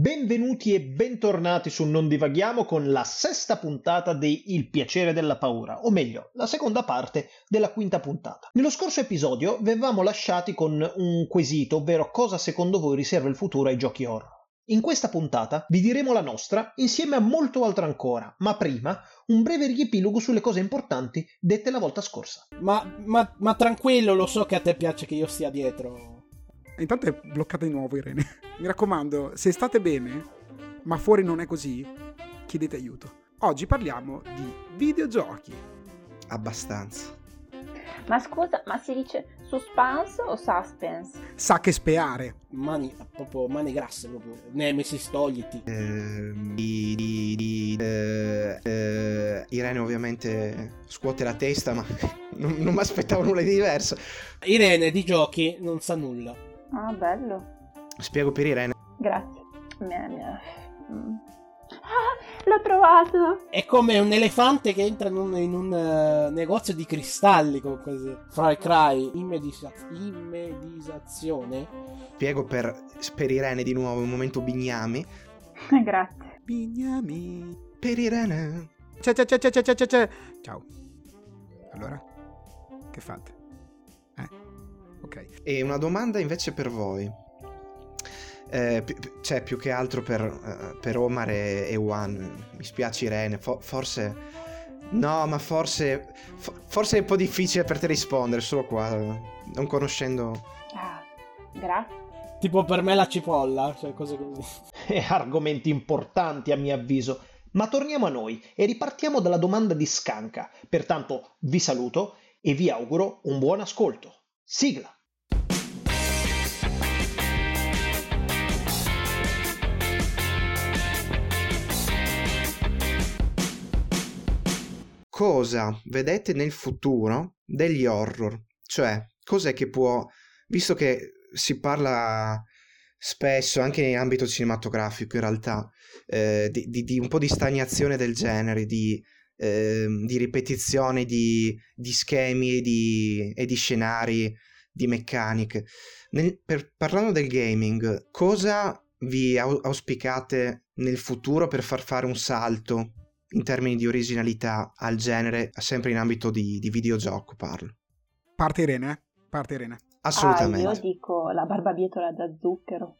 Benvenuti e bentornati su Non divaghiamo con la sesta puntata di Il piacere della paura, o meglio, la seconda parte della quinta puntata. Nello scorso episodio vi avevamo lasciati con un quesito, ovvero cosa secondo voi riserva il futuro ai giochi horror. In questa puntata vi diremo la nostra insieme a molto altro ancora, ma prima un breve riepilogo sulle cose importanti dette la volta scorsa. Ma, ma, ma tranquillo, lo so che a te piace che io stia dietro. Intanto è bloccata di nuovo Irene. Mi raccomando, se state bene, ma fuori non è così, chiedete aiuto. Oggi parliamo di videogiochi. Abbastanza. Ma scusa, ma si dice suspense o suspense? Sa che speare. Mani, proprio mani grasse, proprio. Nemesis, togliti. Eh, di, di, di, eh, eh, Irene ovviamente scuote la testa, ma non, non mi aspettavo nulla di diverso. Irene di giochi non sa nulla. Ah, bello. Spiego per Irene. Grazie. Mia, mia. Mm. Ah, l'ho trovato! È come un elefante che entra in un, in un uh, negozio di cristalli con così. Far Cry, immedisa- immedizzazione. Spiego per, per Irene di nuovo, un momento bignami. Grazie. Bignami. Per Irene. Ciao, ciao, ciao, ciao, ciao, ciao, ciao. Ciao. Allora, che fate? Eh, ok. E una domanda invece per voi. Eh, cioè, più che altro per, eh, per Omar e, e Juan. Mi spiace Irene, fo- forse... No, ma forse... fo- forse è un po' difficile per te rispondere, solo qua. Non conoscendo... Ah, grazie. Tipo per me la cipolla, cioè cose così. E argomenti importanti a mio avviso. Ma torniamo a noi e ripartiamo dalla domanda di Scanca. Pertanto vi saluto e vi auguro un buon ascolto. Sigla! Cosa vedete nel futuro degli horror? Cioè, cos'è che può, visto che si parla spesso anche in ambito cinematografico in realtà eh, di, di- di un po' di stagnazione del genere, di, ehm, di ripetizione di, schemi e di, e di scenari, di meccaniche. Nel- per- parlando del gaming, cosa vi au- auspicate nel futuro per far fare un salto in termini di originalità al genere, sempre in ambito di, di videogioco parlo. Parte Irene, eh? Parte Irene. Assolutamente. Ah, io dico la barbabietola da zucchero.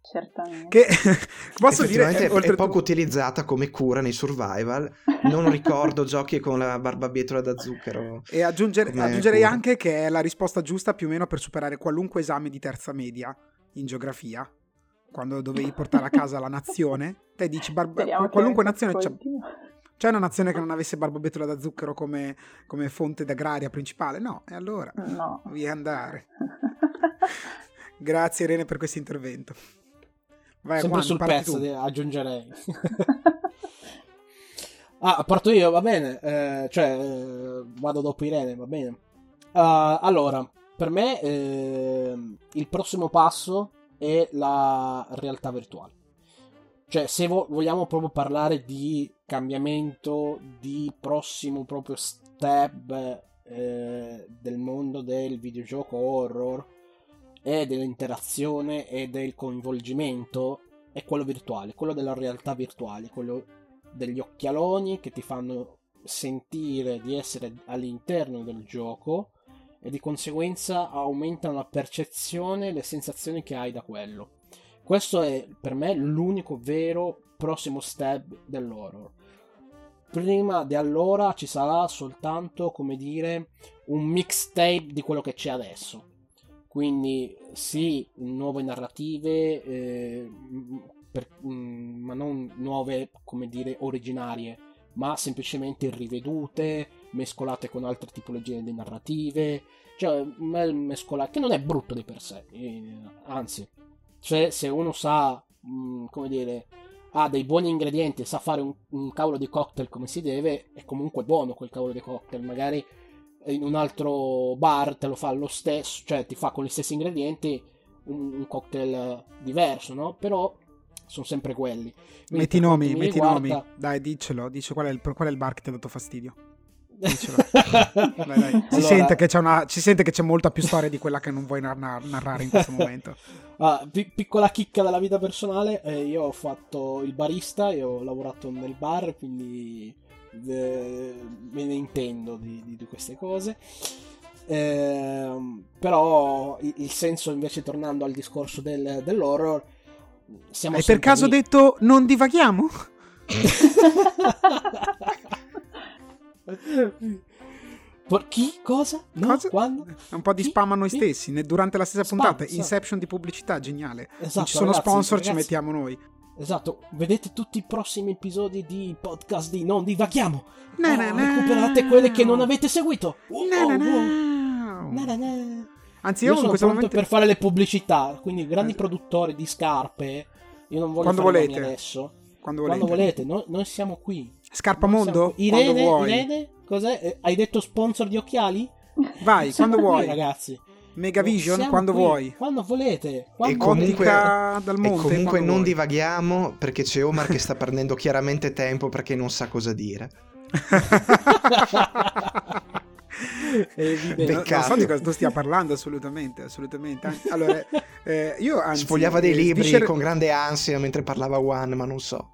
Certamente. Che posso dire è, è oltretutto- poco utilizzata come cura nei survival. Non ricordo giochi con la barbabietola da zucchero. E aggiungere- aggiungerei cura. anche che è la risposta giusta più o meno per superare qualunque esame di terza media in geografia. Quando dovevi portare a casa la nazione, te dici barba- qualunque nazione ascoltino. c'è una nazione che non avesse barbabietola da zucchero come, come fonte d'agraria principale? No, e allora No. via andare. Grazie Irene per questo intervento. Vai, Sempre Juan, sul pezzo, tu. aggiungerei. ah, parto io, va bene. Eh, cioè, eh, vado dopo Irene, va bene. Ah, allora, per me ehm, il prossimo passo è la realtà virtuale. Cioè, se vo- vogliamo proprio parlare di cambiamento, di prossimo proprio step eh, del mondo del videogioco horror e dell'interazione e del coinvolgimento, è quello virtuale, quello della realtà virtuale, quello degli occhialoni che ti fanno sentire di essere all'interno del gioco e di conseguenza aumentano la percezione e le sensazioni che hai da quello. Questo è per me l'unico vero prossimo step dell'horror. Prima di allora ci sarà soltanto, come dire, un mixtape di quello che c'è adesso. Quindi sì, nuove narrative, eh, per- m- ma non nuove, come dire, originarie, ma semplicemente rivedute, mescolate con altre tipologie di narrative, cioè me- mescolate, che non è brutto di per sé, eh, anzi, cioè se uno sa, mh, come dire, ha dei buoni ingredienti e sa fare un, un cavolo di cocktail come si deve, è comunque buono quel cavolo di cocktail, magari in un altro bar te lo fa lo stesso, cioè ti fa con gli stessi ingredienti un, un cocktail diverso, no? Però sono sempre quelli. Quindi Metti i nomi, metti i nomi. Dai, diccelo, dice qual è, il, qual è il bar che ti ha dato fastidio. Dai, dai. Si, Allora- sente che c'è una, si sente che c'è molta più storia di quella che non vuoi narra- narrare in questo momento. Ah, pi- piccola chicca della vita personale, eh, io ho fatto il barista e ho lavorato nel bar, quindi eh, me ne intendo di, di- di queste cose. Ehm, però il, il senso invece tornando al discorso del- dell'horror, siamo Hai per caso lì. detto non divaghiamo? Chi? Cosa? No? Cosa? Quando? È un po' di Chi? spam a noi Chi? stessi, ne- durante la stessa Spam, puntata. sì. Inception di pubblicità, geniale. Esatto, ci sono ragazzi, sponsor, ci ragazzi. mettiamo noi. Esatto, vedete tutti i prossimi episodi di podcast di Non Divaghiamo. Na, Oh, na, na. recuperate quelle che non avete seguito. Oh, Na, na, na. Anzi, Io io, sono pronto momento. per fare le pubblicità, quindi grandi Eh. produttori di scarpe. Io non voglio Quando volete. adesso. Quando volete. Quando volete, noi, noi siamo qui. Scarpa Noi Mondo? siamo qui. Quando Irene, vuoi. Irene, cos'è? Eh, Hai detto sponsor di occhiali? Vai, quando vuoi. ragazzi. Megavision, Siamo quando qui, vuoi. Quando volete. Quando E comunque- dal E monte. comunque quando non vuoi. divaghiamo perché c'è Omar che sta prendendo chiaramente tempo perché non sa cosa dire. È evidente. No, non so di cosa tu stia parlando, assolutamente, assolutamente. Allora, eh, io anzi... Sfogliava dei eh, libri sviscer- con grande ansia mentre parlava One, ma non so.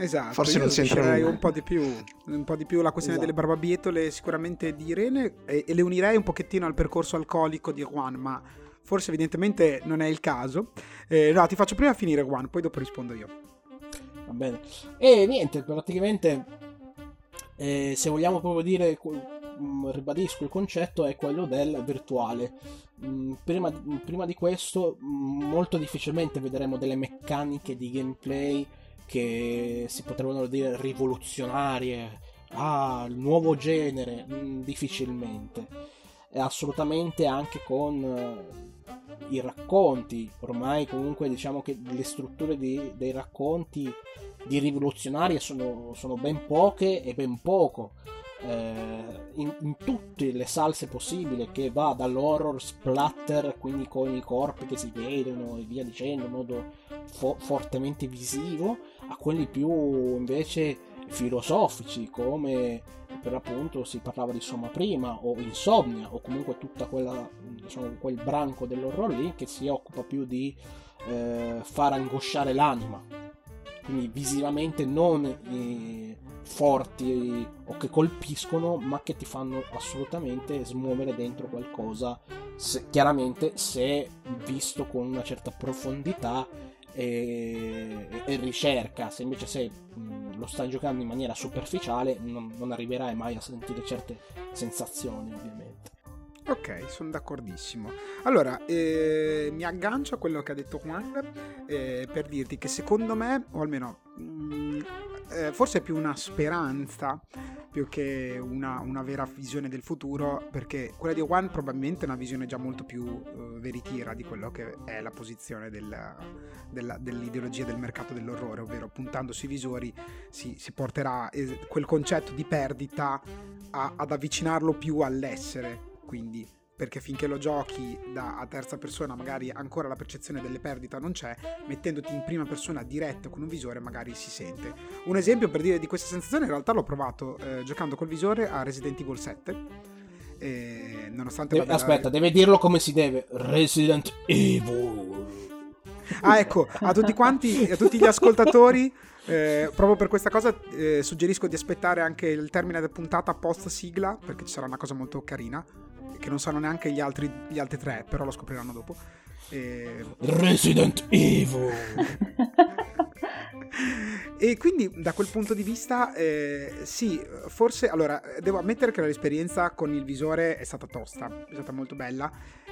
Esatto, Forse non c'entra nulla. un po' di più, un po' di più la questione Esatto. delle barbabietole sicuramente di Irene e, e le unirei un pochettino al percorso alcolico di Juan, ma forse evidentemente non è il caso. Eh, no, ti faccio prima finire Juan, poi dopo rispondo io. Va bene. E niente, praticamente, eh, se vogliamo proprio dire, mm, ribadisco il concetto, è quello del virtuale. Mm, Prima, prima di questo, mm, molto difficilmente vedremo delle meccaniche di gameplay che si potrebbero dire rivoluzionarie. Ah, il nuovo genere, Mm, difficilmente. E assolutamente anche con eh, i racconti. Ormai comunque diciamo che le strutture di- dei racconti di rivoluzionarie sono, sono ben poche e ben poco. Eh, in, in tutte le salse possibili che va dall'horror splatter quindi con i corpi che si vedono e via dicendo in modo fo- fortemente visivo a quelli più invece filosofici come per appunto si parlava di Soma prima o Insomnia o comunque tutta quella diciamo quel branco dell'horror lì che si occupa più di eh, far angosciare l'anima. Quindi visivamente non eh, forti o che colpiscono ma che ti fanno assolutamente smuovere dentro qualcosa se- chiaramente se visto con una certa profondità e, e ricerca. Se invece se mh, lo stai giocando in maniera superficiale non, non arriverai mai a sentire certe sensazioni ovviamente Ok, sono d'accordissimo. Allora, eh, mi aggancio a quello che ha detto Juan eh, per dirti che secondo me, o almeno mm, eh, forse è più una speranza più che una, una vera visione del futuro, perché quella di Juan probabilmente è una visione già molto più eh, veritiera di quello che è la posizione del- della- dell'ideologia del mercato dell'orrore, ovvero puntando sui visori si, si porterà quel concetto di perdita a- ad avvicinarlo più all'essere quindi perché finché lo giochi da a terza persona magari ancora la percezione delle perdite non c'è, mettendoti in prima persona diretta con un visore magari si sente. Un esempio per dire di questa sensazione in realtà l'ho provato eh, giocando col visore a Resident Evil 7. E nonostante Deve- vada- aspetta deve dirlo come si deve Resident Evil Ah, ecco, a tutti quanti, a tutti gli ascoltatori, eh, proprio per questa cosa eh, suggerisco di aspettare anche il termine della puntata post sigla, perché ci sarà una cosa molto carina, che non sanno neanche gli altri, gli altri tre, però lo scopriranno dopo. E, Resident Evil e quindi da quel punto di vista, eh, sì, forse, allora, devo ammettere che l'esperienza con il visore è stata tosta, è stata molto bella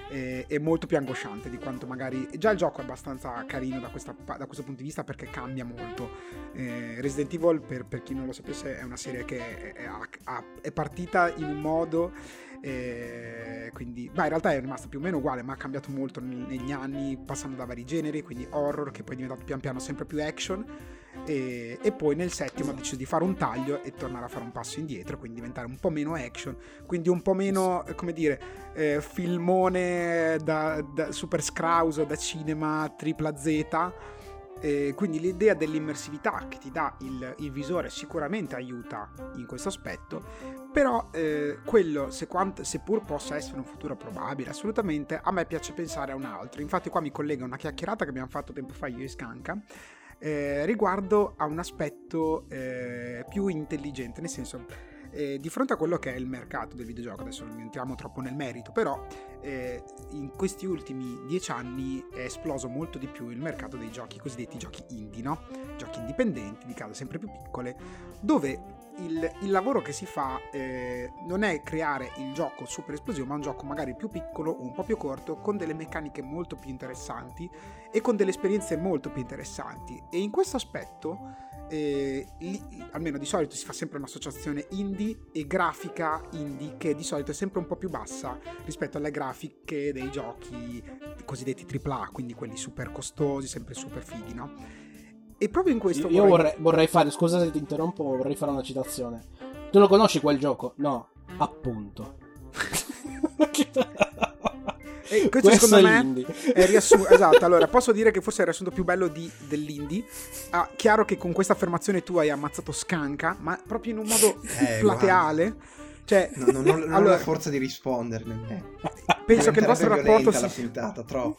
eh, e molto più angosciante di quanto magari... Già il gioco è abbastanza carino da, questa- da questo punto di vista perché cambia molto. Eh, Resident Evil, per, per chi non lo sapesse, è una serie che è, è- è partita in un modo... eh, quindi, beh, in realtà è rimasta più o meno uguale, ma ha cambiato molto negli anni, passando da vari generi, quindi horror, che poi è diventato pian piano sempre più action. E, e poi nel settimo ha deciso di fare un taglio e tornare a fare un passo indietro, quindi diventare un po' meno action, quindi un po' meno, eh, come dire, eh, filmone da, da super scrauso da cinema tripla Z E quindi l'idea dell'immersività che ti dà il, il visore sicuramente aiuta in questo aspetto, però eh, quello, se quant- seppur possa essere un futuro probabile, assolutamente, a me piace pensare a un altro. Infatti qua mi collega una chiacchierata che abbiamo fatto tempo fa io e Scanca, eh, riguardo a un aspetto eh, più intelligente, nel senso eh, di fronte a quello che è il mercato del videogioco, adesso non entriamo troppo nel merito, però eh, in questi ultimi dieci anni è esploso molto di più il mercato dei giochi cosiddetti giochi indie, no? Giochi indipendenti, di case sempre più piccole, dove il, il lavoro che si fa eh, non è creare il gioco super esplosivo, ma un gioco magari più piccolo o un po' più corto, con delle meccaniche molto più interessanti e con delle esperienze molto più interessanti. E in questo aspetto eh, lì, almeno di solito si fa sempre un'associazione indie e grafica indie che di solito è sempre un po' più bassa rispetto alle grafiche dei giochi cosiddetti AAA, quindi quelli super costosi, sempre super fighi, no? E proprio in questo... Io vorrei, vorrei fare, scusa se ti interrompo, vorrei fare una citazione. Tu lo conosci quel gioco? No, appunto. E questo, Questo secondo è me l'indie. è riassunto. esatto, allora posso dire che forse è il riassunto più bello di, dell'indie. Ah, chiaro che con questa affermazione tu hai ammazzato Scanca, ma proprio in un modo Eh, plateale. Cioè, No, no, non, non ho allora, la forza di risponderne. Eh. penso che il vostro rapporto violenta si, la puntata, troppo.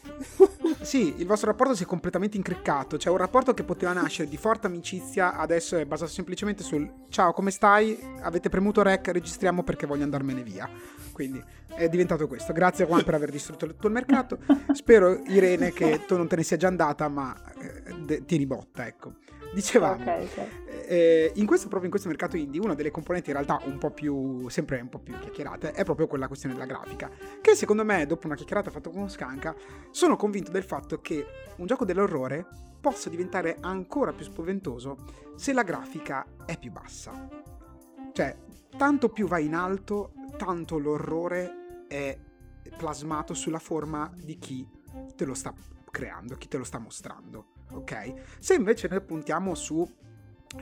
Sì, il vostro rapporto si è completamente incriccato. Cioè, un rapporto che poteva nascere di forte amicizia, adesso è basato semplicemente sul ciao, come stai? Avete premuto rec, registriamo perché voglio andarmene via. Quindi è diventato questo. Grazie Juan per aver distrutto tutto il mercato. Spero, Irene, che tu non te ne sia già andata, ma eh, de- tieni botta, ecco. Dicevamo, Ok, ok. eh, in questo, proprio in questo mercato indie, una delle componenti in realtà un po' più, sempre un po' più chiacchierate, è proprio quella questione della grafica. Che secondo me, dopo una chiacchierata fatta con Scanca, sono convinto del fatto che un gioco dell'orrore possa diventare ancora più spaventoso se la grafica è più bassa. Cioè, tanto più va in alto, tanto l'orrore è plasmato sulla forma di chi te lo sta creando, chi te lo sta mostrando. Ok? Se invece noi puntiamo su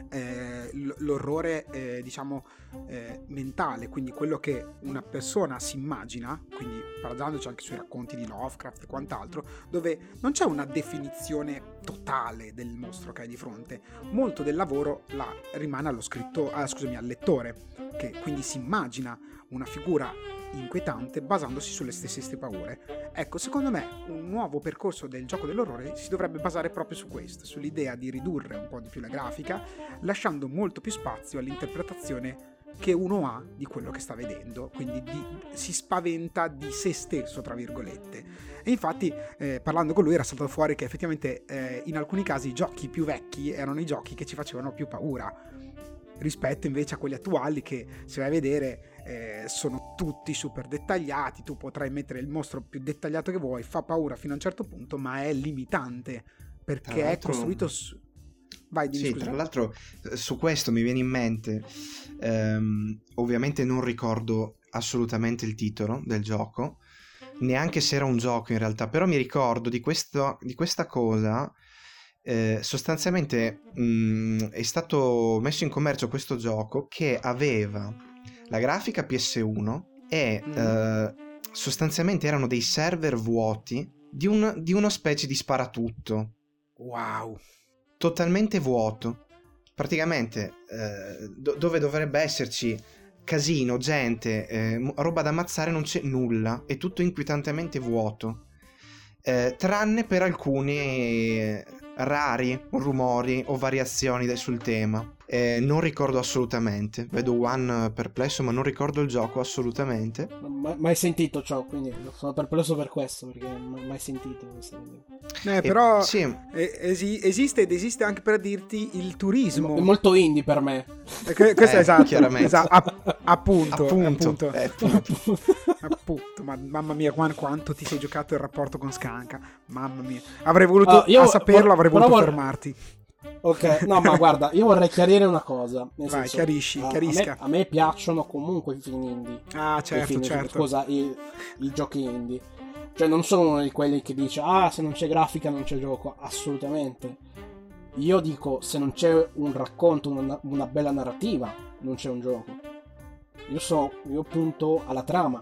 eh, l'orrore, eh, diciamo, eh, mentale, quindi quello che una persona si immagina, quindi basandoci anche sui racconti di Lovecraft e quant'altro, dove non c'è una definizione totale del mostro che hai di fronte, molto del lavoro la rimane allo scritto, ah, scusami, al lettore, che quindi si immagina una figura inquietante basandosi sulle stesse paure. Ecco, secondo me un nuovo percorso del gioco dell'orrore si dovrebbe basare proprio su questo, sull'idea di ridurre un po' di più la grafica, lasciando molto più spazio all'interpretazione che uno ha di quello che sta vedendo, quindi di- si spaventa di se stesso, tra virgolette. E infatti, eh, parlando con lui, era saltato fuori che effettivamente eh, in alcuni casi i giochi più vecchi erano i giochi che ci facevano più paura rispetto invece a quelli attuali che se vai a vedere eh, sono tutti super dettagliati tu potrai mettere il mostro più dettagliato che vuoi fa paura fino a un certo punto ma è limitante perché è costruito su... vai dimmi Sì, scusa. tra l'altro eh, su questo mi viene in mente, ehm, ovviamente non ricordo assolutamente il titolo del gioco, neanche se era un gioco in realtà, però mi ricordo di, questo, di questa cosa, eh, sostanzialmente mh, è stato messo in commercio questo gioco che aveva la grafica PS1 e Mm. eh, sostanzialmente erano dei server vuoti di, un, di una specie di sparatutto wow totalmente vuoto. Praticamente eh, do- dove dovrebbe esserci casino, gente, eh, roba da ammazzare non c'è nulla, è tutto inquietantemente vuoto. Eh, tranne per alcuni rari rumori o variazioni sul tema. Eh, non ricordo assolutamente. Vedo One perplesso, ma non ricordo il gioco assolutamente. Ho mai sentito ciò, quindi sono perplesso per questo, perché non ho mai sentito questa cosa. Eh, però Eh, sì, eh, esi- esiste ed esiste anche per dirti il turismo È molto indie per me. Eh, que- questo Eh, è esatto, chiaramente. esatto, app- appunto, appunto. appunto. eh, appunto. Appunto, ma, mamma mia, Juan, quanto ti sei giocato il rapporto con Scanca. Mamma mia, avrei voluto, io a saperlo, vor- avrei voluto vor- fermarti. Ok, no, ma guarda, io vorrei chiarire una cosa. Nel Vai, senso, chiarisci, a- chiarisca. A me, a me piacciono comunque i film indie. Ah, certo, film- certo. Scusa, i, i giochi indie. Cioè, non sono uno di quelli che dice, ah, se non c'è grafica non c'è gioco. Assolutamente. Io dico, se non c'è un racconto, una, una bella narrativa, non c'è un gioco. Io so, io punto alla trama.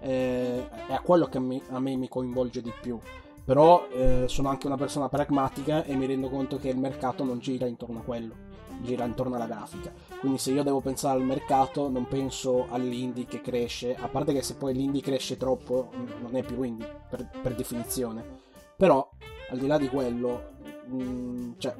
Eh, è a quello che mi- a me mi coinvolge di più. Però eh, sono anche una persona pragmatica e mi rendo conto che il mercato non gira intorno a quello, gira intorno alla grafica. Quindi se io devo pensare al mercato non penso all'indie che cresce, a parte che se poi l'indie cresce troppo non è più indie per, per definizione. Però al di là di quello, mh, mm, cioè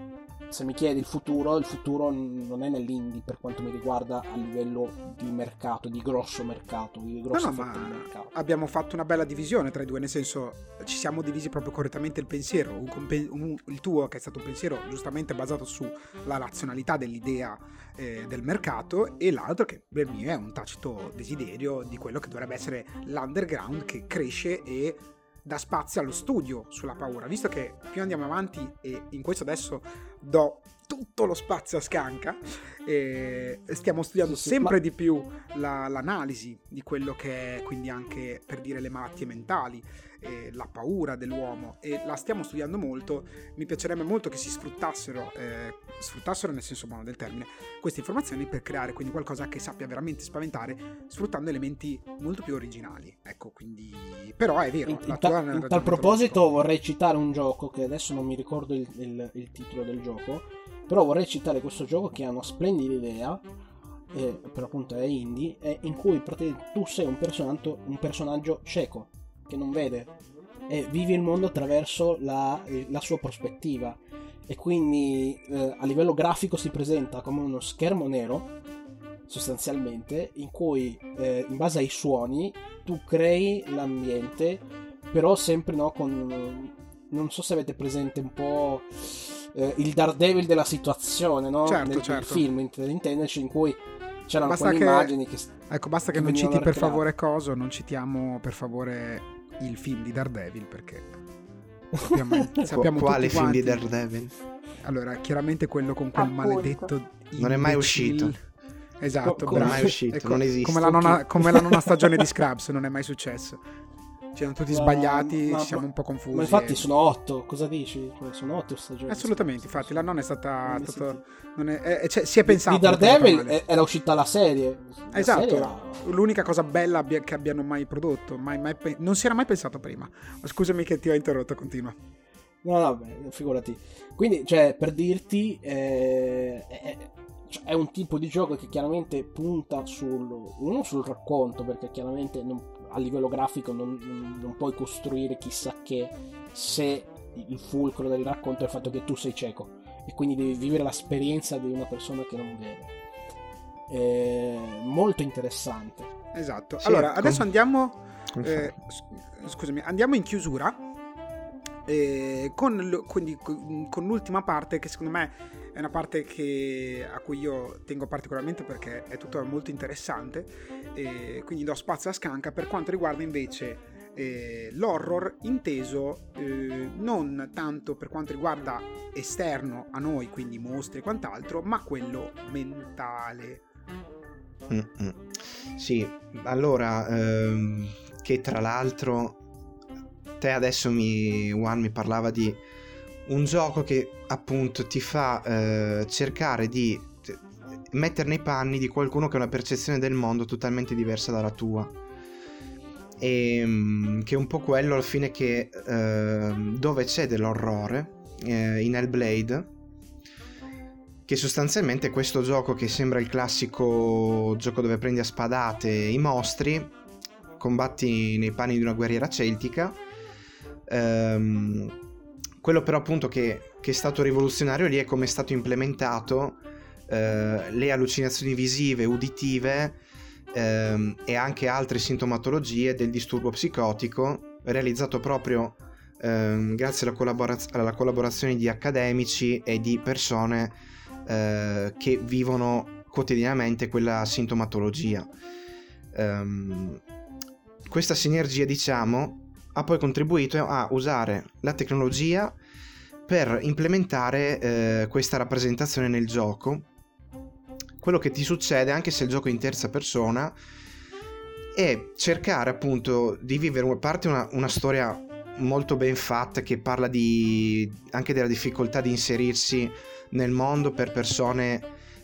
se mi chiedi il futuro, il futuro non è nell'indie per quanto mi riguarda a livello di mercato, di grosso mercato, di grosso no, no, ma mercato. Abbiamo fatto una bella divisione tra i due, nel senso ci siamo divisi proprio correttamente il pensiero, un compen- un, il tuo che è stato un pensiero giustamente basato sulla razionalità dell'idea eh, del mercato e l'altro che per me è un tacito desiderio di quello che dovrebbe essere l'underground che cresce e dà spazio allo studio sulla paura, visto che più andiamo avanti e in questo adesso do tutto lo spazio a scanca stiamo studiando sì, sempre ma... di più la, l'analisi di quello che è quindi anche per dire le malattie mentali eh, la paura dell'uomo e la stiamo studiando molto. Mi piacerebbe molto che si sfruttassero eh, sfruttassero nel senso buono del termine queste informazioni per creare quindi qualcosa che sappia veramente spaventare sfruttando elementi molto più originali. Ecco quindi però è vero in, in, ta- in tal proposito vorrei citare un gioco che adesso non mi ricordo il, il, il titolo del gioco però vorrei citare questo gioco che ha una splendida idea eh, per appunto è indie eh, in cui tu sei un personaggio, un personaggio cieco che non vede e vivi il mondo attraverso la, la sua prospettiva e quindi eh, a livello grafico si presenta come uno schermo nero sostanzialmente in cui eh, in base ai suoni tu crei l'ambiente però sempre no con non so se avete presente un po' eh, il Daredevil della situazione no? certo, nel, certo. film intenderci in cui c'erano basta alcune che, immagini che ecco basta che, che non citi per favore coso non citiamo per favore il film di Daredevil perché sappiamo, sappiamo quale film quanti. di Daredevil? Allora, chiaramente quello con quel Appunto. maledetto non è mai uscito. Esatto, Co- non è mai uscito, ecco, non esiste. Come la, nona, come la nona stagione di Scrubs, non è mai successo. C'erano tutti sbagliati, ma, ci siamo un po' confusi. Ma infatti e... sono otto, cosa dici? Cioè, sono otto stagioni. Assolutamente, infatti la nonna è stata... Stato, è, è, cioè, si è pensato... Di Daredevil era uscita la serie. La esatto, serie era... l'unica cosa bella che abbiano mai prodotto. Mai, mai, non si era mai pensato prima. Scusami che ti ho interrotto, continua. No, no, beh, figurati. Quindi, cioè, per dirti... Eh, è, cioè, è un tipo di gioco che chiaramente punta sul, uno sul racconto, perché chiaramente non, a livello grafico non, non, puoi costruire chissà che se il fulcro del racconto è il fatto che tu sei cieco e quindi devi vivere l'esperienza di una persona che non vede. È molto interessante. Esatto. Sì, allora, adesso andiamo. Eh, scusami, andiamo in chiusura. Eh, con, quindi, con l'ultima parte che secondo me è una parte che, a cui io tengo particolarmente perché è tutto molto interessante e quindi do spazio a scanca per quanto riguarda invece eh, l'horror inteso eh, non tanto per quanto riguarda esterno a noi, quindi mostri e quant'altro, ma quello mentale. Mm-mm. Sì, allora, ehm, che tra l'altro te adesso mi, Juan mi parlava di un gioco che appunto ti fa eh, cercare di mettere nei panni di qualcuno che ha una percezione del mondo totalmente diversa dalla tua. E ehm, che è un po' quello alla fine che eh, dove c'è dell'orrore eh, in Hellblade che sostanzialmente è questo gioco che sembra il classico gioco dove prendi a spadate i mostri combatti nei panni di una guerriera celtica ehm, quello però appunto che, che, è stato rivoluzionario lì è come è stato implementato eh, le allucinazioni visive, uditive ehm, e anche altre sintomatologie del disturbo psicotico realizzato proprio ehm, grazie alla, collaboraz- alla, collaborazione di accademici e di persone eh, che vivono quotidianamente quella sintomatologia. Um, questa sinergia, diciamo, ha poi contribuito a usare la tecnologia per implementare eh, questa rappresentazione nel gioco. Quello che ti succede anche se il gioco è in terza persona è cercare appunto di vivere a parte una, una storia molto ben fatta che parla di, anche della difficoltà di inserirsi nel mondo per persone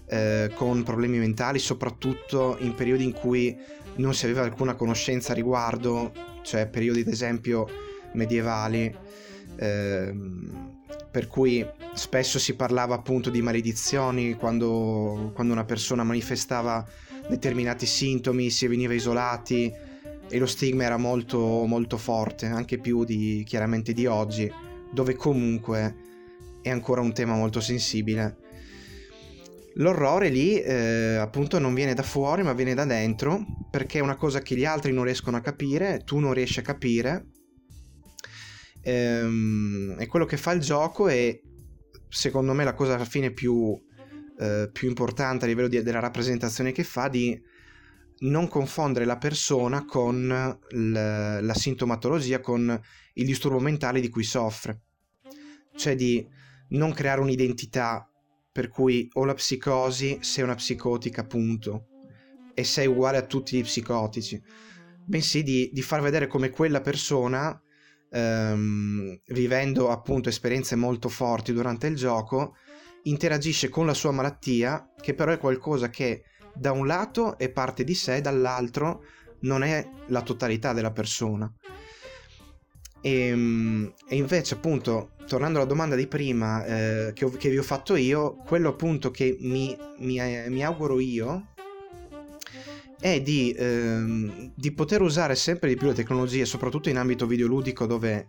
eh, con problemi mentali, soprattutto in periodi in cui non si aveva alcuna conoscenza a riguardo, cioè periodi ad esempio medievali, ehm, per cui spesso si parlava appunto di maledizioni quando, quando una persona manifestava determinati sintomi, si veniva isolati e lo stigma era molto, molto forte, anche più di, chiaramente di oggi, dove comunque è ancora un tema molto sensibile. L'orrore lì eh, appunto non viene da fuori ma viene da dentro perché è una cosa che gli altri non riescono a capire, tu non riesci a capire. Ehm, è quello che fa il gioco e secondo me la cosa alla fine più, eh, più importante a livello di, della rappresentazione che fa di non confondere la persona con l- la sintomatologia, con il disturbo mentale di cui soffre. Cioè di non creare un'identità per cui o la psicosi sei una psicotica, punto, e sei uguale a tutti gli psicotici, bensì di, di far vedere come quella persona, ehm, vivendo appunto esperienze molto forti durante il gioco, interagisce con la sua malattia, che però è qualcosa che da un lato è parte di sé, dall'altro non è la totalità della persona. E, ehm, e invece, appunto, tornando alla domanda di prima eh, che, ho, che, vi ho fatto io, quello appunto che mi, mi, mi auguro io è di, ehm, di, poter usare sempre di più le tecnologie, soprattutto in ambito videoludico dove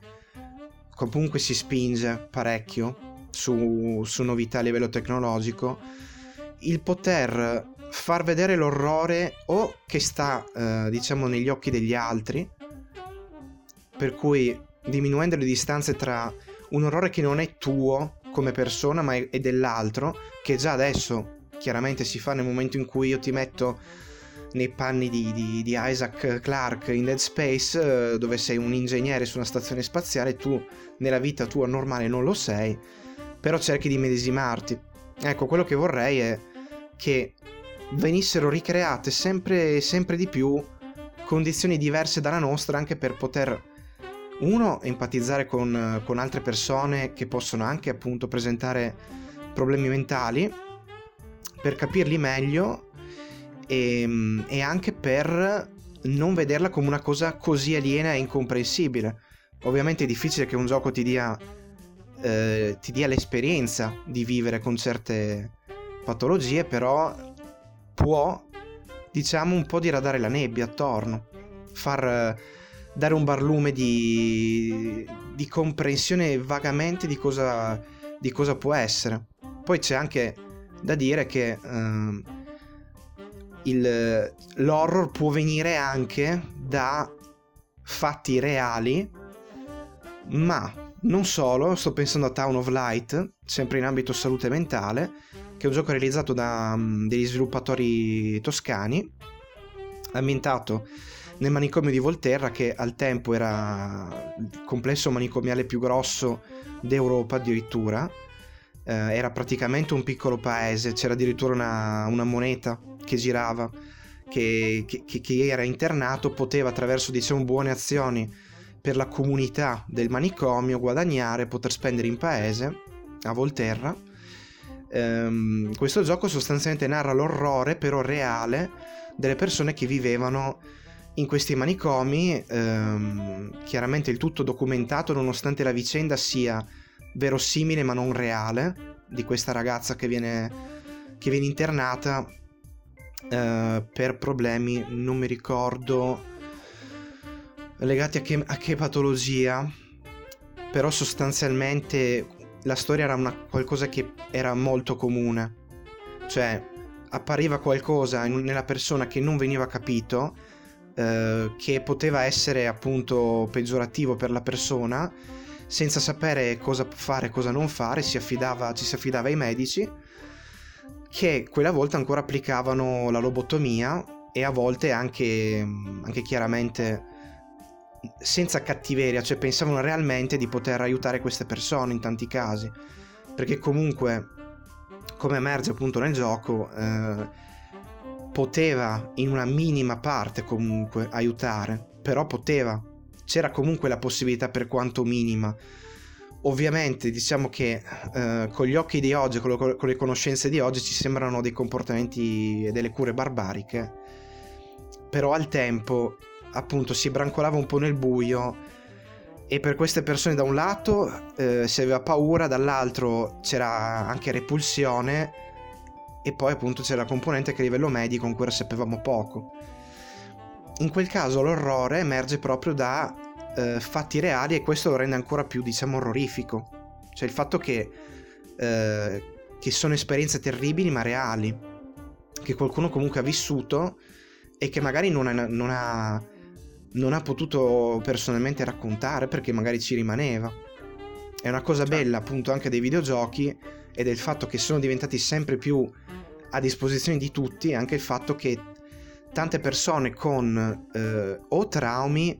comunque si spinge parecchio su, su novità a livello tecnologico, il poter far vedere l'orrore o che sta, eh, diciamo, negli occhi degli altri, per cui diminuendo le distanze tra un orrore che non è tuo come persona, ma è, dell'altro, che già adesso chiaramente si fa nel momento in cui io ti metto nei panni di, di, di Isaac Clarke in Dead Space, eh, dove sei un ingegnere su una stazione spaziale, tu nella vita tua normale non lo sei, però cerchi di medesimarti. Ecco, quello che vorrei è che venissero ricreate sempre, sempre di più condizioni diverse dalla nostra anche per poter uno empatizzare con, con altre persone che possono anche appunto presentare problemi mentali per capirli meglio e, e, anche per non vederla come una cosa così aliena e incomprensibile. Ovviamente è difficile che un gioco ti dia, eh, ti dia l'esperienza di vivere con certe patologie, però può, diciamo, un po' diradare la nebbia attorno, far dare un barlume di, di comprensione vagamente di cosa, di cosa, può essere. Poi c'è anche da dire che uh, il, l'horror può venire anche da fatti reali, ma non solo, sto pensando a Town of Light, sempre in ambito salute mentale, che è un gioco realizzato da um, degli sviluppatori toscani, ambientato nel manicomio di Volterra, che al tempo era il complesso manicomiale più grosso d'Europa addirittura. Eh, era praticamente un piccolo paese, c'era addirittura una, una moneta che girava, che, che, che, era internato, poteva attraverso diciamo buone azioni per la comunità del manicomio guadagnare, poter spendere in paese a Volterra. Ehm, questo gioco sostanzialmente narra l'orrore, però reale, delle persone che vivevano in questi manicomi, ehm, chiaramente il tutto documentato nonostante la vicenda sia verosimile ma non reale, di questa ragazza che viene, che viene internata eh, per problemi, non mi ricordo, legati a che, a che patologia, però sostanzialmente la storia era una, qualcosa che era molto comune, cioè appariva qualcosa in, nella persona che non veniva capito eh, che poteva essere appunto peggiorativo per la persona, senza sapere cosa fare e cosa non fare, si affidava, ci si affidava ai medici che quella volta ancora applicavano la lobotomia e a volte anche, anche chiaramente senza cattiveria, cioè pensavano realmente di poter aiutare queste persone in tanti casi, perché comunque, come emerge appunto nel gioco, eh, poteva in una minima parte comunque aiutare, però poteva, c'era comunque la possibilità per quanto minima. Ovviamente diciamo che eh, con gli occhi di oggi, con, lo, con le conoscenze di oggi ci sembrano dei comportamenti e delle cure barbariche, però al tempo appunto si brancolava un po' nel buio e per queste persone da un lato eh, si aveva paura, dall'altro c'era anche repulsione e poi appunto c'era la componente che a livello medico ancora sapevamo poco. In quel caso l'orrore emerge proprio da eh, fatti reali e questo lo rende ancora più diciamo orrorifico. Cioè il fatto che, eh, che sono esperienze terribili ma reali, che qualcuno comunque ha vissuto e che magari non ha, non ha non ha potuto personalmente raccontare perché magari ci rimaneva. È una cosa certo. bella appunto anche dei videogiochi e del fatto che sono diventati sempre più a disposizione di tutti anche il fatto che tante persone con eh, o traumi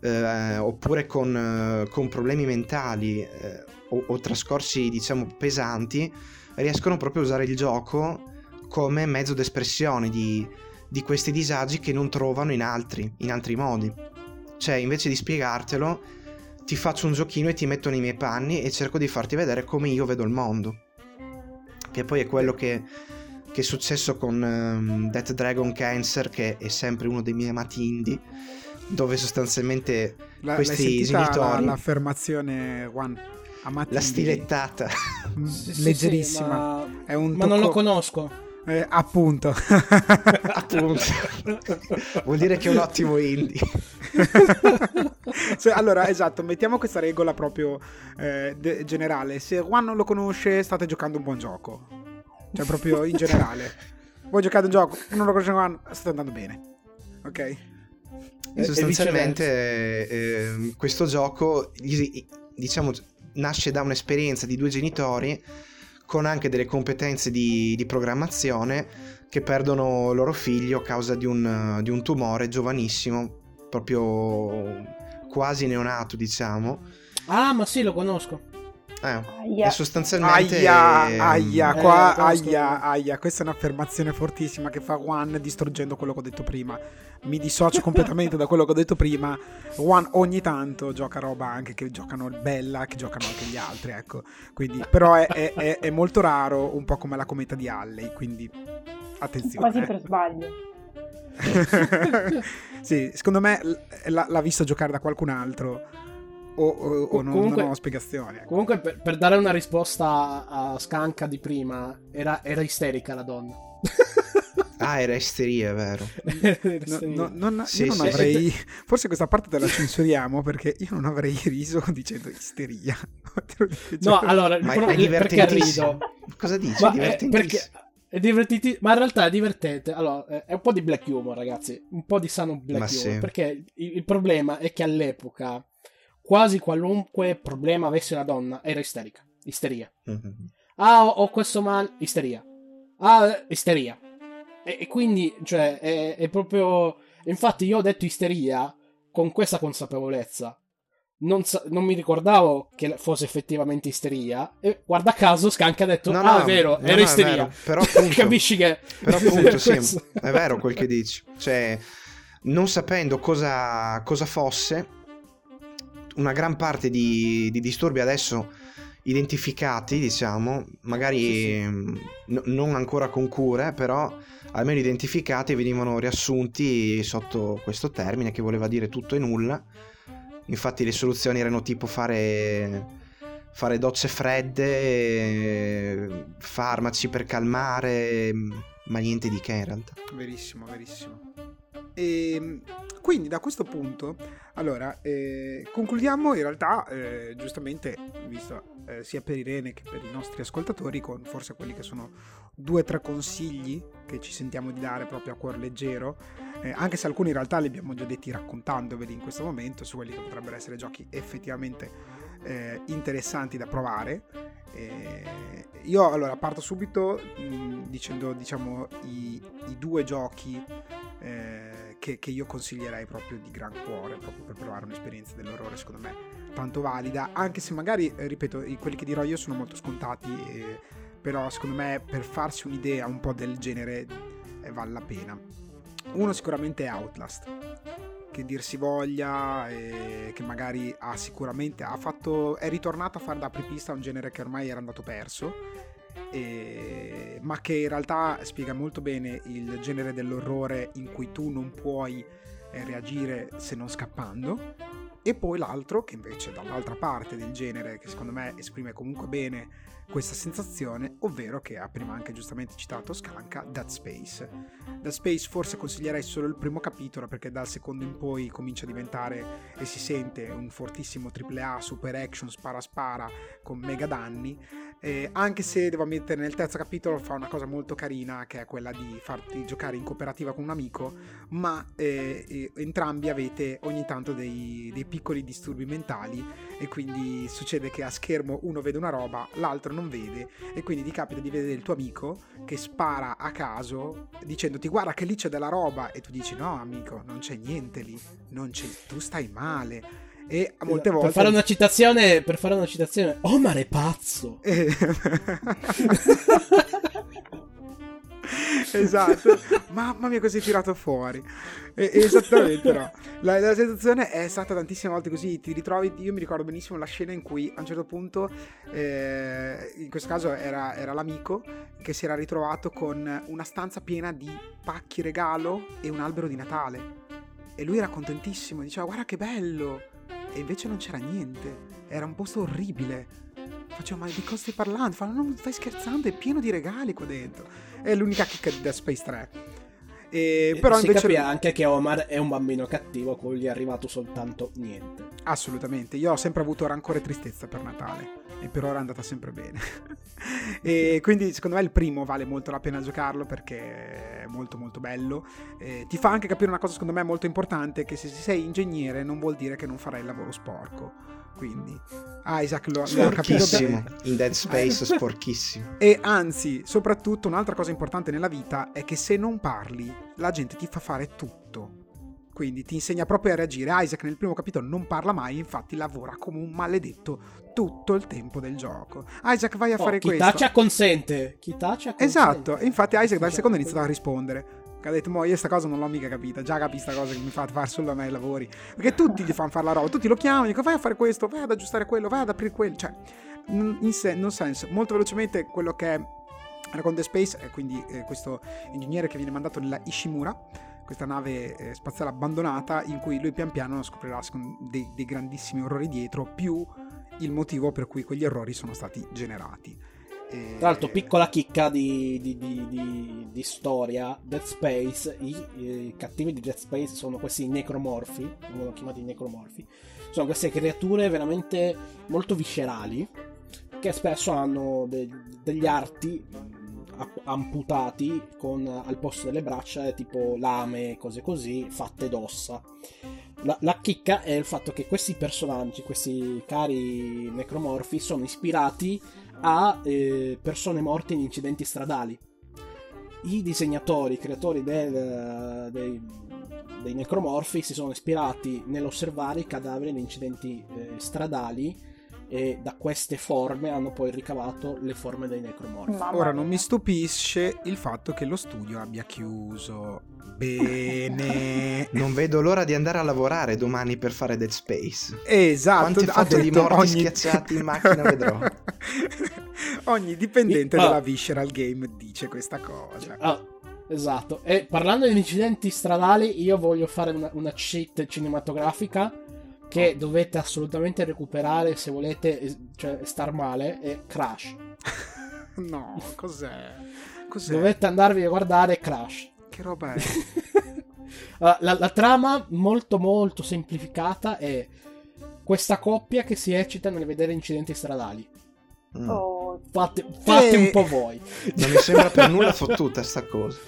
eh, oppure con, eh, con, problemi mentali eh, o, o trascorsi diciamo pesanti riescono proprio a usare il gioco come mezzo d'espressione di, di questi disagi che non trovano in altri, in altri modi. Cioè, invece di spiegartelo, ti faccio un giochino e ti metto nei miei panni e cerco di farti vedere come io vedo il mondo. Che poi è quello che, che è successo con um, Death Dragon Cancer, che è sempre uno dei miei amati indie, dove sostanzialmente la, questi genitori... La, l'affermazione One. Amati la stilettata sì, leggerissima. Sì, sì, ma... ma tocco... non lo conosco. Eh, appunto. appunto. Vuol dire che è un ottimo indie. cioè, allora, esatto, mettiamo questa regola proprio eh, de- generale. Se Juan non lo conosce, state giocando un buon gioco. Cioè, proprio in generale. Voi giocate un gioco, non lo conosce Juan, state andando bene. Ok? E sostanzialmente eh, questo gioco, diciamo, nasce da un'esperienza di due genitori con anche delle competenze di, di programmazione che perdono loro figlio a causa di un, di un tumore giovanissimo, proprio quasi neonato, diciamo. Ah, ma sì, lo conosco. Eh, e sostanzialmente aia, aia, eh, qua, aia, aia, questa è un'affermazione fortissima che fa Juan distruggendo quello che ho detto prima. Mi dissocio completamente da quello che ho detto prima. Juan ogni tanto gioca roba anche che giocano bella, che giocano anche gli altri, ecco. Quindi, però è, è, è, è molto raro, un po' come la cometa di Halley, quindi attenzione. Quasi per sbaglio. sì, secondo me l- l'ha visto giocare da qualcun altro o, o, o non, comunque, non ho spiegazioni. Ecco. Comunque, per, per, dare una risposta a Scanca di prima, era, era isterica la donna. ah, era isteria, vero. no, no, non, sì, io non sì, avrei. Sì. Forse questa parte te la censuriamo perché io non avrei riso dicendo isteria. no, allora, Ma è perché rido? Cosa dici? Ma è perché. È divertiti, ma in realtà è divertente. Allora, è un po' di black humor, ragazzi. Un po' di sano black ma humor. Perché il, il, problema è che all'epoca quasi qualunque problema avesse una donna era isterica. Isteria. Mm-hmm. Ah, ho, ho, questo mal. Isteria. Ah, isteria. E, e quindi, cioè, è, è, proprio. Infatti, io ho detto isteria con questa consapevolezza. Non, sa- non, mi ricordavo che fosse effettivamente isteria. E guarda caso, Scanca ha detto: no, Ah, no, è vero, no, era isteria. Vero. Però appunto, Capisci che. Però appunto, sì, è vero quel che dici. Cioè, non sapendo cosa, cosa fosse una gran parte di, di disturbi adesso identificati, diciamo, magari sì, sì. N- non ancora con cure, però almeno identificati venivano riassunti sotto questo termine che voleva dire tutto e nulla. Infatti le soluzioni erano tipo fare, fare docce fredde, farmaci per calmare, ma niente di che in realtà. Verissimo, verissimo. E ehm, quindi da questo punto, allora, eh, concludiamo in realtà, eh, giustamente, visto eh, sia per Irene che per i nostri ascoltatori, con forse quelli che sono due o tre consigli che ci sentiamo di dare proprio a cuor leggero, eh, anche se alcuni in realtà li abbiamo già detti raccontandoveli in questo momento, su quelli che potrebbero essere giochi effettivamente eh, interessanti da provare. Eh, io allora parto subito mh, dicendo diciamo i, i due giochi che, che, io consiglierei proprio di gran cuore, proprio per provare un'esperienza dell'orrore, secondo me, tanto valida, anche se magari, eh, ripeto, quelli che dirò io sono molto scontati, eh, però secondo me per farsi un'idea un po' del genere eh, vale la pena. Uno sicuramente è Outlast, che dir si voglia, che magari ha sicuramente ha fatto, è ritornato a fare da apripista un genere che ormai era andato perso e... ma che in realtà spiega molto bene il genere dell'orrore in cui tu non puoi eh, reagire se non scappando e poi l'altro che invece dall'altra parte del genere, che secondo me esprime comunque bene questa sensazione, ovvero che ha prima anche giustamente citato Scanca, Dead Space. Dead Space forse consiglierei solo il primo capitolo perché dal secondo in poi comincia a diventare e si sente un fortissimo AAA super action spara spara con mega danni, eh, anche se devo ammettere nel terzo capitolo fa una cosa molto carina che è quella di farti giocare in cooperativa con un amico, ma eh, entrambi avete ogni tanto dei, dei piccoli disturbi mentali e quindi succede che a schermo uno vede una roba, l'altro non vede e quindi ti capita di vedere il tuo amico che spara a caso dicendoti guarda che lì c'è della roba e tu dici no amico non c'è niente lì, c'è, tu stai male e molte volte per fare una citazione per fare una citazione Omar è pazzo. Esatto. Mamma mia così tirato fuori. E, esattamente no. La, la, sensazione è stata tantissime volte così. Ti ritrovi io mi ricordo benissimo la scena in cui a un certo punto eh, in questo caso era, era l'amico che si era ritrovato con una stanza piena di pacchi regalo e un albero di Natale. E lui era contentissimo diceva guarda che bello e invece non c'era niente era un posto orribile Facevo, ma di cosa stai parlando? Fanno, non stai scherzando, è pieno di regali qua dentro. È l'unica chicca di Dead Space 3. E, però si invece... capisce anche che Omar è un bambino cattivo a cui gli è arrivato soltanto niente. Assolutamente, io ho sempre avuto rancore e tristezza per Natale e per ora è andata sempre bene. e quindi secondo me il primo vale molto la pena giocarlo perché è molto molto bello. E ti fa anche capire una cosa secondo me molto importante che se sei ingegnere non vuol dire che non farai il lavoro sporco quindi. Isaac lo, lo ha capito bene. in Dead Space sporchissimo. E anzi soprattutto un'altra cosa importante nella vita è che se non parli la gente ti fa fare tutto. Quindi ti insegna proprio a reagire. Isaac nel primo capitolo non parla mai infatti lavora come un maledetto tutto il tempo del gioco. Isaac vai a oh, fare chi questo. chi taccia consente chi taccia consente esatto infatti Isaac dal secondo inizia a rispondere che ha detto, mo io sta cosa non l'ho mica capita, già capisco questa cosa che mi fate fare solo a me i lavori, perché tutti gli fanno fare la roba, tutti lo chiamano, dicono vai a fare questo, vai ad aggiustare quello, vai ad aprire quello, cioè, in sé, non senso, molto velocemente quello che The Space è quindi eh, questo ingegnere che viene mandato nella Ishimura, questa nave eh, spaziale abbandonata in cui lui pian piano scoprirà dei, dei grandissimi orrori dietro, più il motivo per cui quegli errori sono stati generati. Tra l'altro, piccola chicca di, di, di, di storia: Dead Space, i, i, cattivi di Dead Space sono questi necromorfi, vengono chiamati necromorfi. Sono queste creature veramente molto viscerali che spesso hanno de, degli arti amputati con al posto delle braccia tipo lame cose così fatte d'ossa la, la, chicca è il fatto che questi personaggi questi cari necromorfi sono ispirati a eh, persone morte in incidenti stradali. I disegnatori, i creatori del, dei, dei, necromorfi si sono ispirati nell'osservare i cadaveri in incidenti eh, stradali e da queste forme hanno poi ricavato le forme dei necromorfi. Ora non mi stupisce il fatto che lo studio abbia chiuso. Bene. non vedo l'ora di andare a lavorare domani per fare Dead Space. Esatto. Quante foto di morti ogni... schiacciati in macchina vedrò. Ogni dipendente ah. della Visceral Game dice questa cosa. Ah. Esatto, e parlando di incidenti stradali, io voglio fare una, una cheat cinematografica che dovete assolutamente recuperare se volete cioè, star male è Crash. no, cos'è? cos'è? Dovete andarvi a guardare Crash. Che roba è? la, la, la, trama molto molto semplificata è questa coppia che si eccita nel vedere incidenti stradali. Oh. Fate, fate e... un po' voi. Non mi sembra per nulla fottuta sta cosa.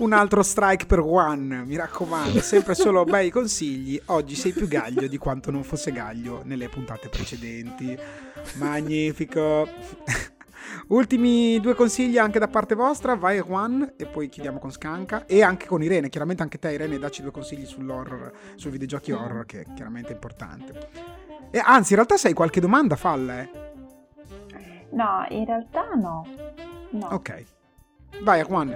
un altro strike per One, mi raccomando, sempre solo bei consigli. Oggi sei più gaglio di quanto non fosse gaglio nelle puntate precedenti. Magnifico. Ultimi due consigli anche da parte vostra, vai Juan e poi chiudiamo con Scanca e anche con Irene, chiaramente anche te Irene dacci due consigli sull'horror, sui videogiochi horror che è chiaramente importante. E anzi, in realtà se hai qualche domanda falla, eh. No, in realtà no. no. Ok. Vai Juan.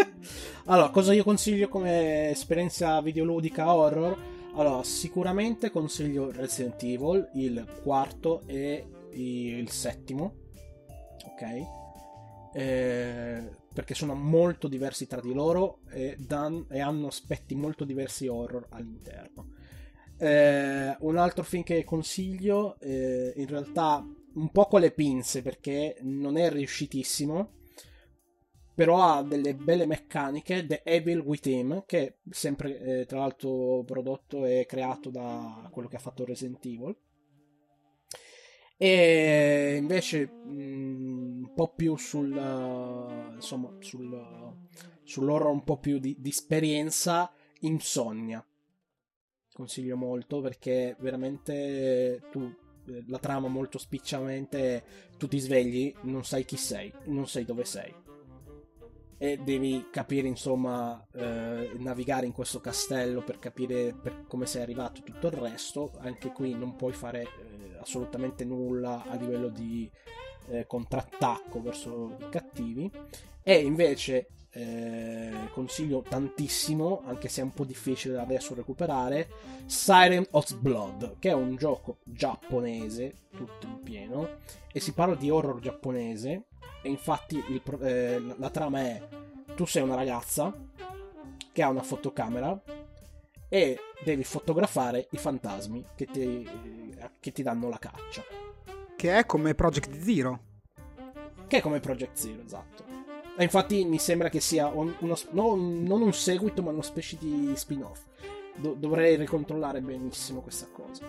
allora, cosa io consiglio come esperienza videoludica horror? Allora, sicuramente consiglio Resident Evil, il quarto e il settimo. Ok? Eh, perché sono molto diversi tra di loro e, dan- e hanno aspetti molto diversi horror all'interno. Eh, un altro film che consiglio, eh, in realtà un po' con le pinze perché non è riuscitissimo, però ha delle belle meccaniche. The Evil Within, che è sempre eh, tra l'altro prodotto e creato da quello che ha fatto Resident Evil. E invece mh, un po' più sul uh, insomma sul, sull'horror un po' più di, di esperienza Insonnia consiglio molto perché veramente tu la trama molto spicciamente tu ti svegli non sai chi sei non sai dove sei. E devi capire insomma eh, navigare in questo castello per capire per come sei arrivato tutto il resto. Anche qui non puoi fare eh, assolutamente nulla a livello di eh, contrattacco verso i cattivi. E invece eh, consiglio tantissimo anche se è un po' difficile adesso recuperare Siren of Blood che è un gioco giapponese tutto in pieno e si parla di horror giapponese e infatti il, eh, la trama è tu sei una ragazza che ha una fotocamera e devi fotografare i fantasmi che ti, che ti danno la caccia. Che è come Project Zero. Che è come Project Zero, esatto. E infatti mi sembra che sia uno, non, non un seguito, ma una specie di spin-off. Do, dovrei ricontrollare benissimo questa cosa.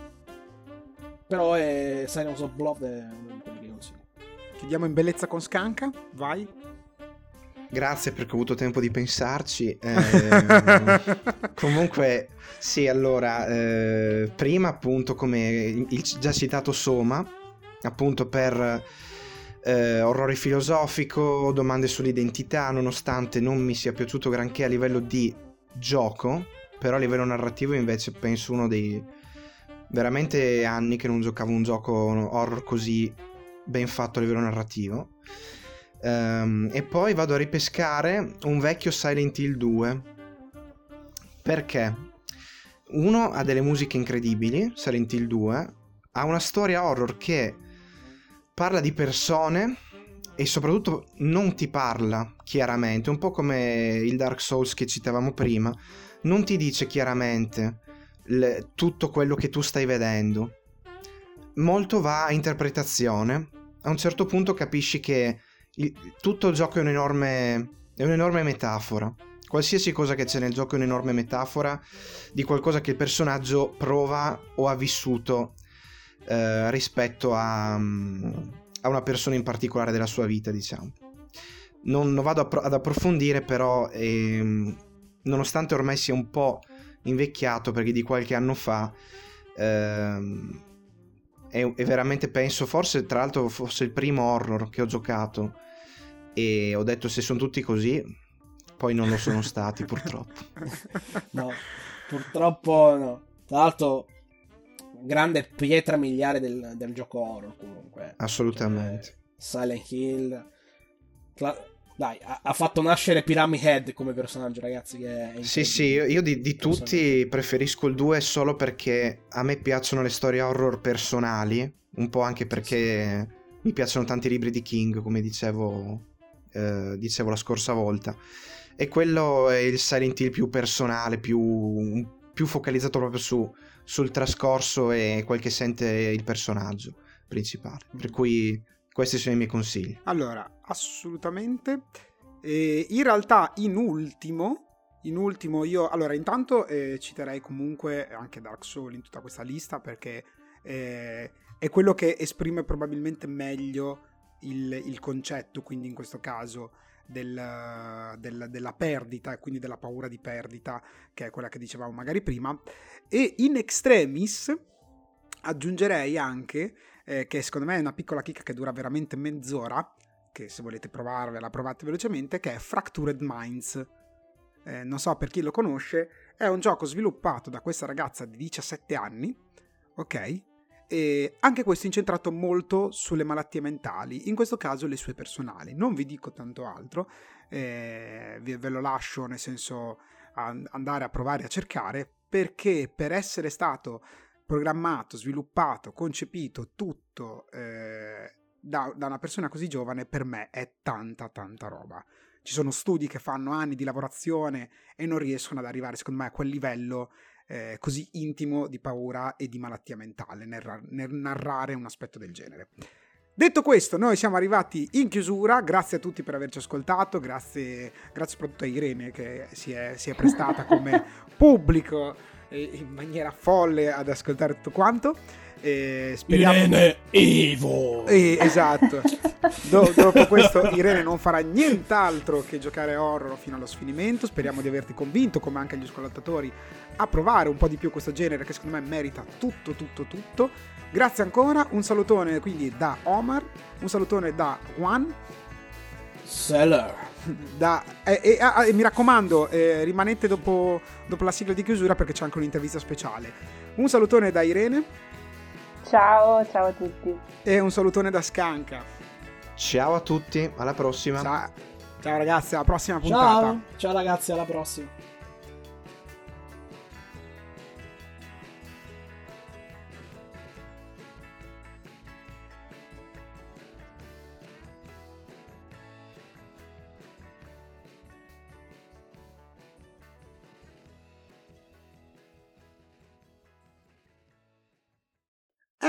Però è Silence of Blood è uno di quelli che consiglio. Chiudiamo in bellezza con Scanca, vai. Grazie perché ho avuto tempo di pensarci. Eh, comunque, sì, allora, eh, prima appunto come il già citato Soma, appunto per eh, orrore filosofico, domande sull'identità, nonostante non mi sia piaciuto granché a livello di gioco, però a livello narrativo invece penso uno dei veramente anni che non giocavo un gioco horror così ben fatto a livello narrativo. Um, e poi vado a ripescare un vecchio Silent Hill 2. Perché? Uno ha delle musiche incredibili, Silent Hill 2, ha una storia horror che parla di persone e soprattutto non ti parla chiaramente, un po' come il Dark Souls che citavamo prima, non ti dice chiaramente le, tutto quello che tu stai vedendo. Molto va a interpretazione. A un certo punto capisci che il, tutto il gioco è un'enorme, è un'enorme metafora. Qualsiasi cosa che c'è nel gioco è un'enorme metafora di qualcosa che il personaggio prova o ha vissuto eh, rispetto a, a, una persona in particolare della sua vita, diciamo. Non, non vado ad approfondire, però, ehm, nonostante ormai sia un po' invecchiato, perché di qualche anno fa, ehm, è, è veramente, penso, forse tra l'altro fosse il primo horror che ho giocato e ho detto se sono tutti così, poi non lo sono stati purtroppo. No, purtroppo no. Tra l'altro, grande pietra miliare del, del gioco horror comunque. Assolutamente. Cioè, Silent Hill. Tra... Dai, ha, ha, fatto nascere Pyramid Head come personaggio, ragazzi. Che sì, sì, io, io di, di tutti preferisco il 2 solo perché a me piacciono le storie horror personali, un po' anche perché sì. mi piacciono tanti libri di King, come dicevo eh, dicevo la scorsa volta. E quello è il Silent Hill più personale, più, più focalizzato proprio su, sul trascorso e quel che sente il personaggio principale. Per cui questi sono i miei consigli. Allora, assolutamente. E in realtà, in ultimo, in ultimo io allora intanto eh, citerei comunque anche Dark Souls in tutta questa lista perché eh, è quello che esprime probabilmente meglio il, il concetto, quindi in questo caso del, del, della perdita e quindi della paura di perdita, che è quella che dicevamo magari prima. E in extremis aggiungerei anche, eh, che secondo me è una piccola chicca che dura veramente mezz'ora, che se volete provarvela provate velocemente, che è Fractured Minds. Eh, non so per chi lo conosce, è un gioco sviluppato da questa ragazza di 17 anni, ok? E anche questo incentrato molto sulle malattie mentali, in questo caso le sue personali. Non vi dico tanto altro, eh, ve lo lascio nel senso andare a provare a cercare, perché per essere stato programmato, sviluppato, concepito tutto eh, da, da una persona così giovane, per me è tanta tanta roba. Ci sono studi che fanno anni di lavorazione e non riescono ad arrivare, secondo me, a quel livello eh, così intimo di paura e di malattia mentale nel, ra- nel narrare un aspetto del genere. Detto questo, noi siamo arrivati in chiusura, grazie a tutti per averci ascoltato, grazie, grazie soprattutto a Irene che si è, si è prestata come pubblico eh, in maniera folle ad ascoltare tutto quanto. E speriamo... Irene Evo. Eh, esatto. Do- dopo questo Irene non farà nient'altro che giocare horror fino allo sfinimento. Speriamo di averti convinto, come anche gli ascoltatori, a provare un po' di più questo genere che secondo me merita tutto, tutto, tutto. Grazie ancora, un salutone quindi da Omar, un salutone da Juan, Seller. da, e, e- e mi raccomando, eh, rimanete dopo, dopo la sigla di chiusura perché c'è anche un'intervista speciale. Un salutone da Irene Ciao, ciao a tutti. e un salutone da Scanca. Ciao a tutti, alla prossima. Ciao, ciao ragazzi, alla prossima puntata. Ciao. Ciao ragazzi, alla prossima.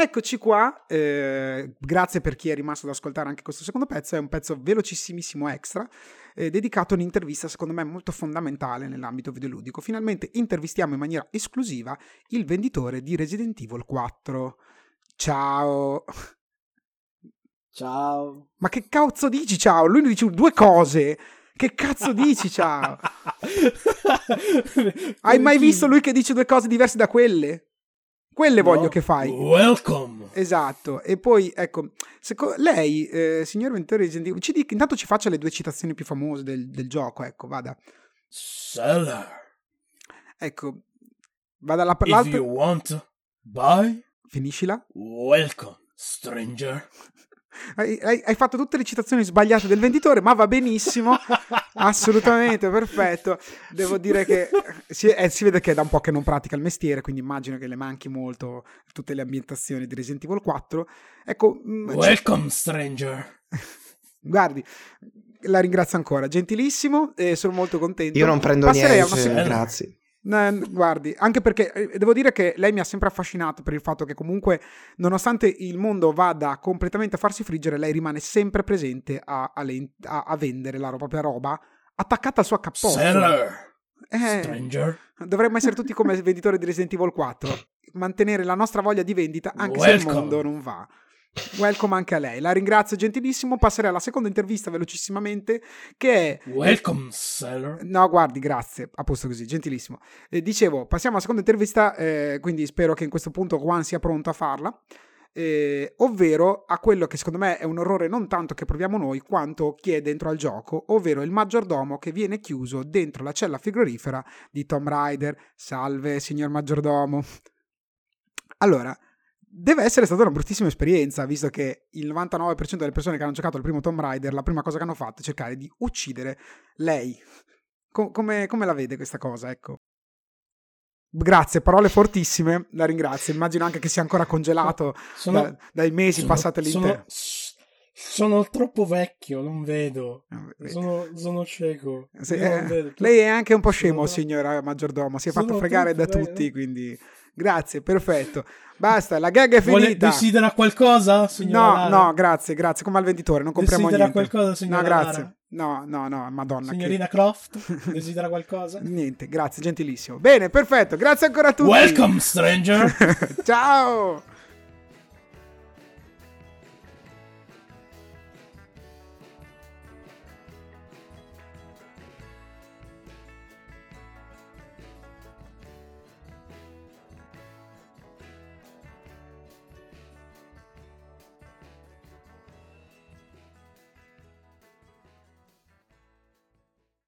Eccoci qua, eh, grazie per chi è rimasto ad ascoltare anche questo secondo pezzo, è un pezzo velocissimissimo extra, eh, dedicato a un'intervista secondo me molto fondamentale nell'ambito videoludico. Finalmente intervistiamo in maniera esclusiva il venditore di Resident Evil 4. Ciao! Ciao. Ma che cazzo dici ciao? Lui ne dice due cose! Che cazzo dici ciao? Hai mai visto lui che dice due cose diverse da quelle? Quelle voglio No. che fai. Welcome. Esatto, e poi ecco, seco- lei, eh, signor Ventore Resident Evil, ci dica, intanto ci faccia le due citazioni più famose del, del gioco, ecco, vada. Seller. Ecco, vada la, If l'altra, you want buy, finiscila. welcome, stranger. Hai, hai- hai fatto tutte le citazioni sbagliate del venditore, ma va benissimo, assolutamente perfetto. Devo dire che si, eh, si vede che è da un po' che non pratica il mestiere, quindi immagino che le manchi molto tutte le ambientazioni di Resident Evil 4. Ecco, mm, Welcome, stranger. Guardi, la ringrazio ancora, gentilissimo, e sono molto contento. Io non prendo Passerei niente, una seconda- grazie. Guardi, anche perché eh, devo dire che lei mi ha sempre affascinato per il fatto che comunque, nonostante il mondo vada completamente a farsi friggere, lei rimane sempre presente a, a le- a- a vendere la propria roba attaccata al suo cappotto. Seller. Eh, Stranger. dovremmo essere tutti come il venditore di Resident Evil 4, mantenere la nostra voglia di vendita anche se il Welcome. mondo non va. Welcome anche a lei. La ringrazio gentilissimo. Passerei alla seconda intervista velocissimamente che è Welcome, seller. No, guardi, grazie. A posto così, gentilissimo. Eh, dicevo, passiamo alla seconda intervista, eh, quindi spero che in questo punto Juan sia pronto a farla. eh, ovvero a quello che secondo me è un orrore non tanto che proviamo noi quanto chi è dentro al gioco, ovvero il maggiordomo che viene chiuso dentro la cella frigorifera di Tomb Raider. Salve, signor maggiordomo. Allora, deve essere stata una bruttissima esperienza, visto che il 99% delle persone che hanno giocato al primo Tomb Raider, la prima cosa che hanno fatto è cercare di uccidere lei. Co- come, come la vede questa cosa? Ecco. Grazie, parole fortissime, la ringrazio. Immagino anche che sia ancora congelato Sono, da- dai mesi sono- passati all'interno. Sono, sono troppo vecchio, non vedo. Eh, Sono, sono cieco. se- non eh, vedo. lei è anche un po' scemo, signora maggiordomo. Si è fatto fregare da tutti, vecchio. quindi grazie, perfetto. Basta, la gag è Vuole, finita. desidera qualcosa, signora No, Lara? no, grazie, grazie. Come al venditore, non compriamo Desidera niente. qualcosa, no, signora grazie. Lara? No, no, no, madonna. Signorina che- Croft, desidera qualcosa? Niente, grazie, gentilissimo. Bene, perfetto. Grazie ancora a tutti. Welcome, stranger. Ciao.